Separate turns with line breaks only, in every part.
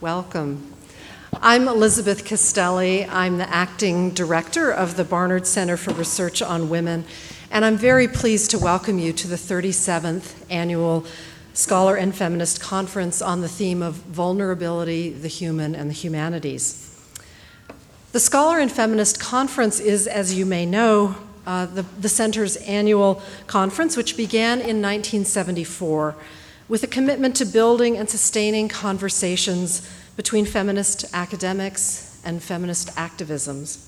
Welcome. I'm Elizabeth Castelli. I'm the acting director of the Barnard Center for Research on Women, and I'm very pleased to welcome you to the 37th annual Scholar and Feminist Conference on the theme of vulnerability, the human, and the humanities. The Scholar and Feminist Conference is, as you may know, uh, the, the Center's annual conference, which began in 1974 with a commitment to building and sustaining conversations between feminist academics and feminist activisms.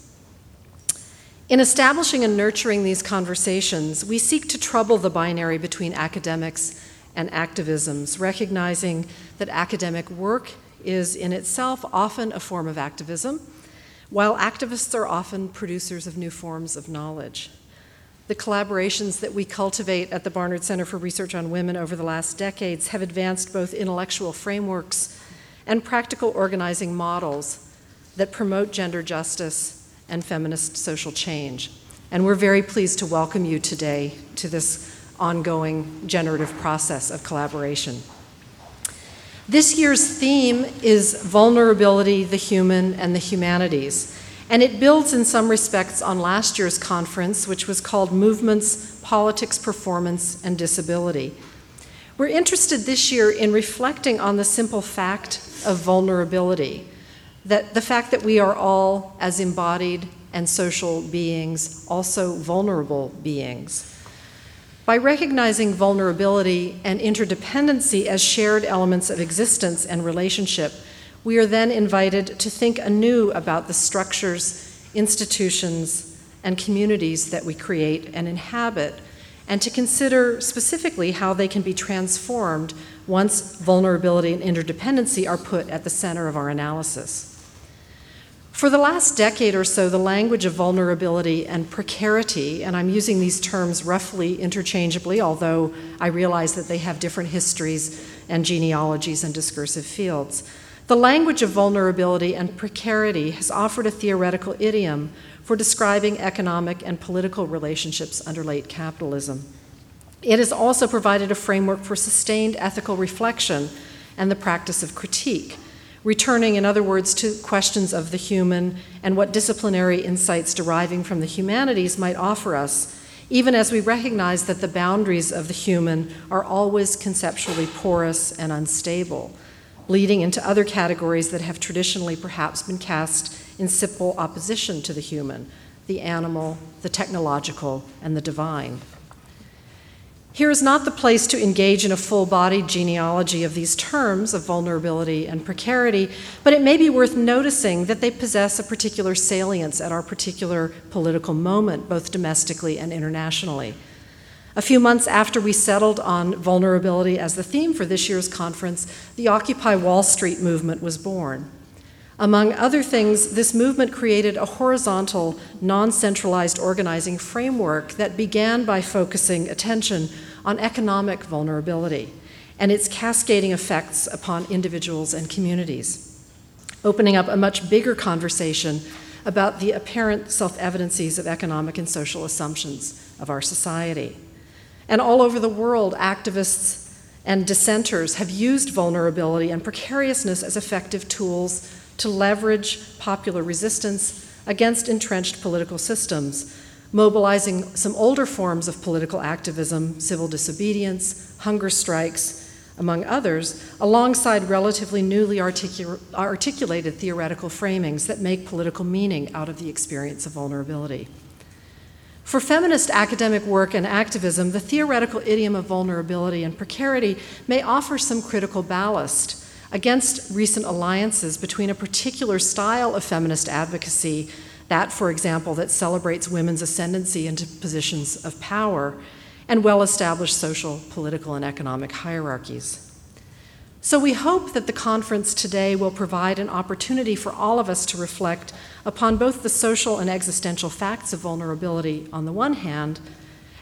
In establishing and nurturing these conversations, we seek to trouble the binary between academics and activisms, recognizing that academic work is in itself often a form of activism, while activists are often producers of new forms of knowledge. The collaborations that we cultivate at the Barnard Center for Research on Women over the last decades have advanced both intellectual frameworks and practical organizing models that promote gender justice and feminist social change. And we're very pleased to welcome you today to this ongoing generative process of collaboration. This year's theme is vulnerability, the human, and the humanities. And it builds in some respects on last year's conference, which was called Movements, Politics, Performance, and Disability. We're interested this year in reflecting on the simple fact of vulnerability. That the fact that we are all, as embodied and social beings, also vulnerable beings. By recognizing vulnerability and interdependency as shared elements of existence and relationship, we are then invited to think anew about the structures, institutions, and communities that we create and inhabit, and to consider specifically how they can be transformed once vulnerability and interdependency are put at the center of our analysis. For the last decade or so, the language of vulnerability and precarity, and I'm using these terms roughly interchangeably, although I realize that they have different histories and genealogies and discursive fields. The language of vulnerability and precarity has offered a theoretical idiom for describing economic and political relationships under late capitalism. It has also provided a framework for sustained ethical reflection and the practice of critique, returning, in other words, to questions of the human and what disciplinary insights deriving from the humanities might offer us, even as we recognize that the boundaries of the human are always conceptually porous and unstable, leading into other categories that have traditionally perhaps been cast in simple opposition to the human the animal, the technological, and the divine. Here is not the place to engage in a full bodied genealogy of these terms of vulnerability and precarity, but it may be worth noticing that they possess a particular salience at our particular political moment, both domestically and internationally. A few months after we settled on vulnerability as the theme for this year's conference, the Occupy Wall Street movement was born. Among other things, this movement created a horizontal, non centralized organizing framework that began by focusing attention on economic vulnerability and its cascading effects upon individuals and communities, opening up a much bigger conversation about the apparent self evidencies of economic and social assumptions of our society. And all over the world, activists and dissenters have used vulnerability and precariousness as effective tools to leverage popular resistance against entrenched political systems, mobilizing some older forms of political activism, civil disobedience, hunger strikes, among others, alongside relatively newly articul- articulated theoretical framings that make political meaning out of the experience of vulnerability. For feminist academic work and activism, the theoretical idiom of vulnerability and precarity may offer some critical ballast against recent alliances between a particular style of feminist advocacy, that, for example, that celebrates women's ascendancy into positions of power, and well established social, political, and economic hierarchies. So, we hope that the conference today will provide an opportunity for all of us to reflect upon both the social and existential facts of vulnerability on the one hand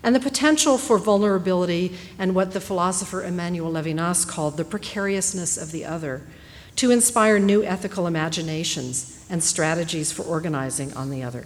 and the potential for vulnerability and what the philosopher Emmanuel Levinas called the precariousness of the other, to inspire new ethical imaginations and strategies for organizing on the other.